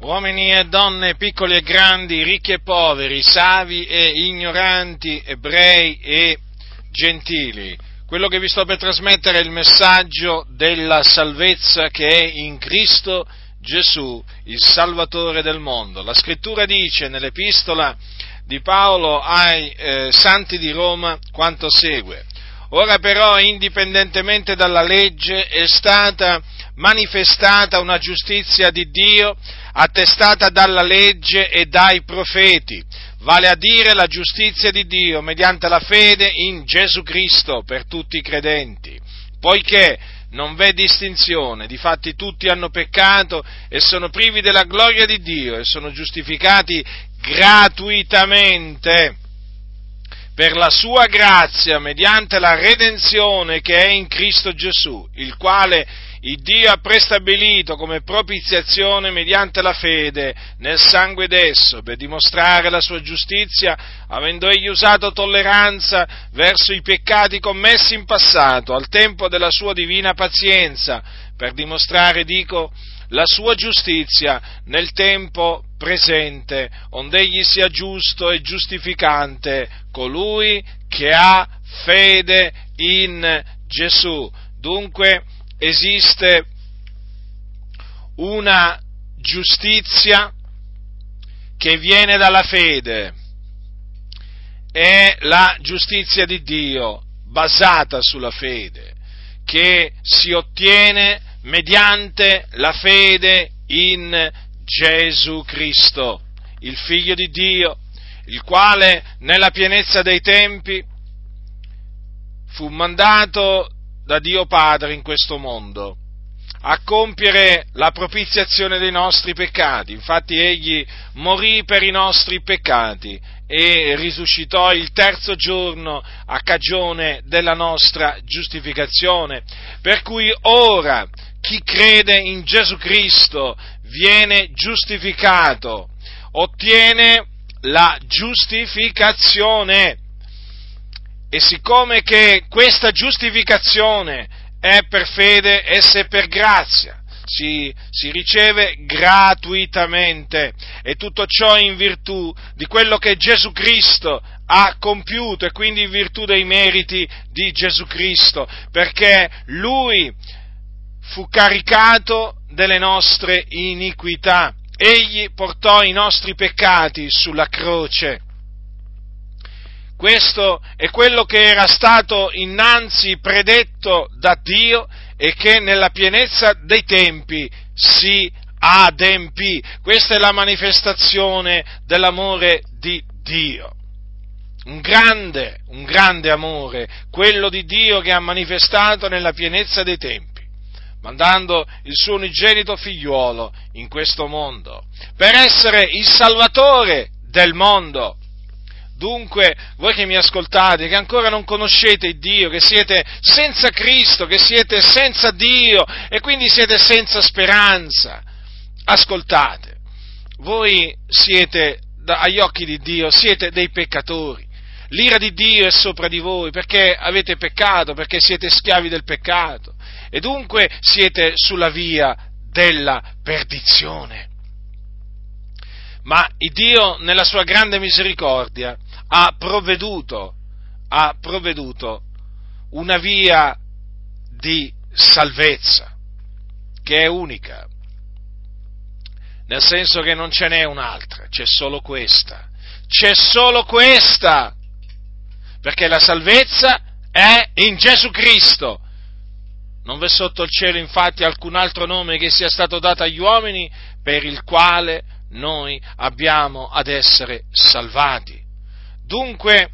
uomini e donne, piccoli e grandi, ricchi e poveri, savi e ignoranti, ebrei e gentili. Quello che vi sto per trasmettere è il messaggio della salvezza che è in Cristo Gesù, il Salvatore del mondo. La scrittura dice nell'epistola di Paolo ai eh, santi di Roma quanto segue. Ora però, indipendentemente dalla legge, è stata manifestata una giustizia di Dio attestata dalla legge e dai profeti, vale a dire la giustizia di Dio mediante la fede in Gesù Cristo per tutti i credenti, poiché non v'è distinzione, difatti tutti hanno peccato e sono privi della gloria di Dio e sono giustificati gratuitamente per la sua grazia mediante la redenzione che è in Cristo Gesù, il quale il Dio ha prestabilito come propiziazione mediante la fede nel sangue d'esso, per dimostrare la sua giustizia, avendo egli usato tolleranza verso i peccati commessi in passato, al tempo della sua divina pazienza, per dimostrare, dico, la sua giustizia nel tempo presente, onde egli sia giusto e giustificante colui che ha fede in Gesù. Dunque, esiste una giustizia che viene dalla fede, è la giustizia di Dio basata sulla fede, che si ottiene mediante la fede in Gesù Cristo, il Figlio di Dio, il quale nella pienezza dei tempi fu mandato da Dio Padre in questo mondo, a compiere la propiziazione dei nostri peccati. Infatti egli morì per i nostri peccati e risuscitò il terzo giorno a cagione della nostra giustificazione. Per cui ora chi crede in Gesù Cristo viene giustificato, ottiene la giustificazione e siccome che questa giustificazione è per fede, essa è per grazia, si, si, riceve gratuitamente. E tutto ciò in virtù di quello che Gesù Cristo ha compiuto e quindi in virtù dei meriti di Gesù Cristo, perché Lui fu caricato delle nostre iniquità, egli portò i nostri peccati sulla croce questo è quello che era stato innanzi predetto da Dio e che nella pienezza dei tempi si adempì. Questa è la manifestazione dell'amore di Dio. Un grande, un grande amore, quello di Dio che ha manifestato nella pienezza dei tempi, mandando il suo unigenito figliuolo in questo mondo, per essere il Salvatore del mondo. Dunque, voi che mi ascoltate, che ancora non conoscete Dio, che siete senza Cristo, che siete senza Dio e quindi siete senza speranza, ascoltate, voi siete, agli occhi di Dio, siete dei peccatori. L'ira di Dio è sopra di voi perché avete peccato, perché siete schiavi del peccato e dunque siete sulla via della perdizione. Ma Dio, nella sua grande misericordia, ha provveduto, ha provveduto una via di salvezza che è unica, nel senso che non ce n'è un'altra, c'è solo questa, c'è solo questa, perché la salvezza è in Gesù Cristo. Non v'è sotto il cielo infatti alcun altro nome che sia stato dato agli uomini per il quale noi abbiamo ad essere salvati. Dunque,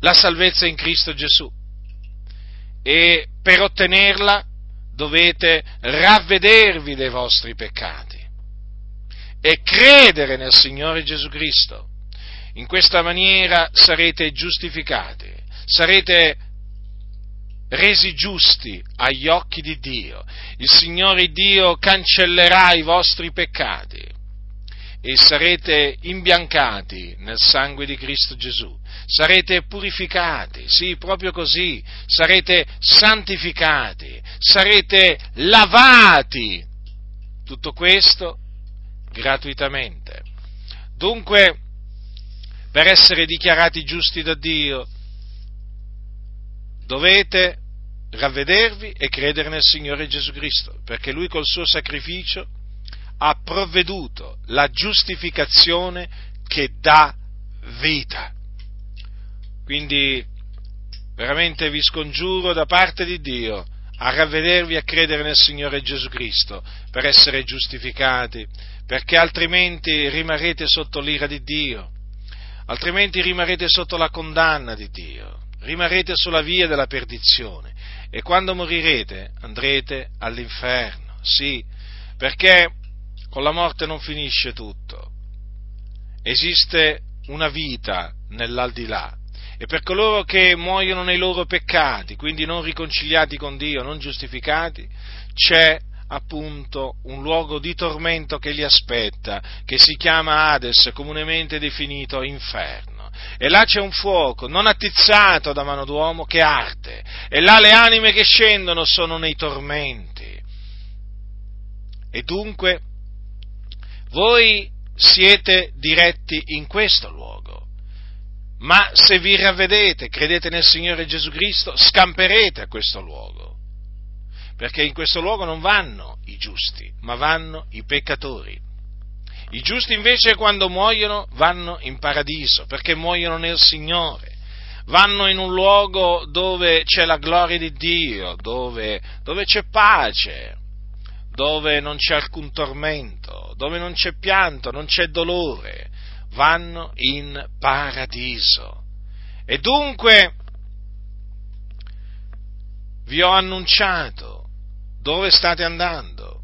la salvezza in Cristo Gesù e per ottenerla dovete ravvedervi dei vostri peccati e credere nel Signore Gesù Cristo. In questa maniera sarete giustificati, sarete resi giusti agli occhi di Dio. Il Signore Dio cancellerà i vostri peccati e sarete imbiancati nel sangue di Cristo Gesù, sarete purificati, sì, proprio così, sarete santificati, sarete lavati. Tutto questo gratuitamente. Dunque, per essere dichiarati giusti da Dio, dovete ravvedervi e credere nel Signore Gesù Cristo, perché Lui col suo sacrificio ha provveduto la giustificazione che dà vita. Quindi veramente vi scongiuro da parte di Dio a ravvedervi e a credere nel Signore Gesù Cristo per essere giustificati, perché altrimenti rimarrete sotto l'ira di Dio, altrimenti rimarrete sotto la condanna di Dio, rimarrete sulla via della perdizione e quando morirete andrete all'inferno, sì, perché con la morte non finisce tutto, esiste una vita nell'aldilà e per coloro che muoiono nei loro peccati, quindi non riconciliati con Dio, non giustificati, c'è appunto un luogo di tormento che li aspetta, che si chiama Hades, comunemente definito inferno. E là c'è un fuoco non attizzato da mano d'uomo che arde, e là le anime che scendono sono nei tormenti. E dunque voi siete diretti in questo luogo. Ma se vi ravvedete, credete nel Signore Gesù Cristo, scamperete a questo luogo perché in questo luogo non vanno i giusti, ma vanno i peccatori. I giusti invece quando muoiono vanno in paradiso, perché muoiono nel Signore, vanno in un luogo dove c'è la gloria di Dio, dove, dove c'è pace, dove non c'è alcun tormento, dove non c'è pianto, non c'è dolore, vanno in paradiso. E dunque vi ho annunciato dove state andando,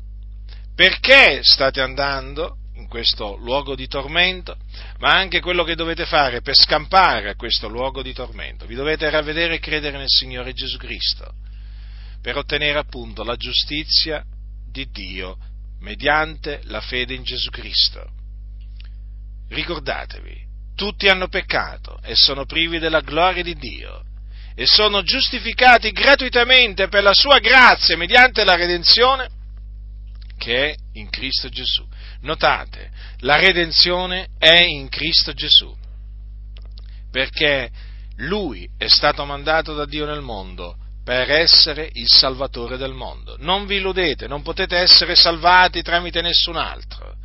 perché state andando in questo luogo di tormento, ma anche quello che dovete fare per scampare a questo luogo di tormento. Vi dovete ravvedere e credere nel Signore Gesù Cristo, per ottenere appunto la giustizia di Dio mediante la fede in Gesù Cristo. Ricordatevi, tutti hanno peccato e sono privi della gloria di Dio e sono giustificati gratuitamente per la sua grazia mediante la redenzione che è in Cristo Gesù. Notate, la redenzione è in Cristo Gesù, perché Lui è stato mandato da Dio nel mondo per essere il Salvatore del mondo. Non vi illudete, non potete essere salvati tramite nessun altro,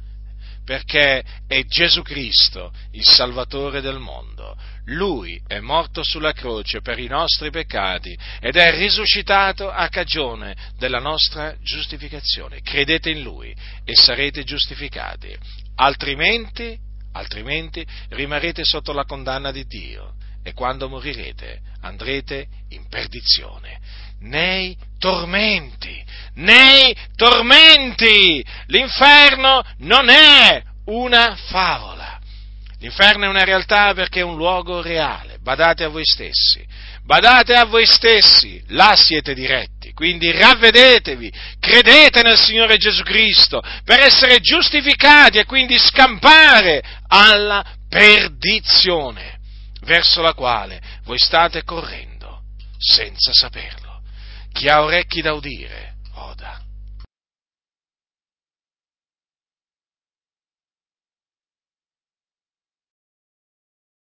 perché è Gesù Cristo il Salvatore del mondo. Lui è morto sulla croce per i nostri peccati ed è risuscitato a cagione della nostra giustificazione. Credete in Lui e sarete giustificati, altrimenti, altrimenti rimarrete sotto la condanna di Dio e quando morirete andrete in perdizione, nei tormenti, nei tormenti. L'inferno non è una favola. L'inferno è una realtà perché è un luogo reale, badate a voi stessi, badate a voi stessi, là siete diretti, quindi ravvedetevi, credete nel Signore Gesù Cristo per essere giustificati e quindi scampare alla perdizione verso la quale voi state correndo senza saperlo. Chi ha orecchi da udire, oda.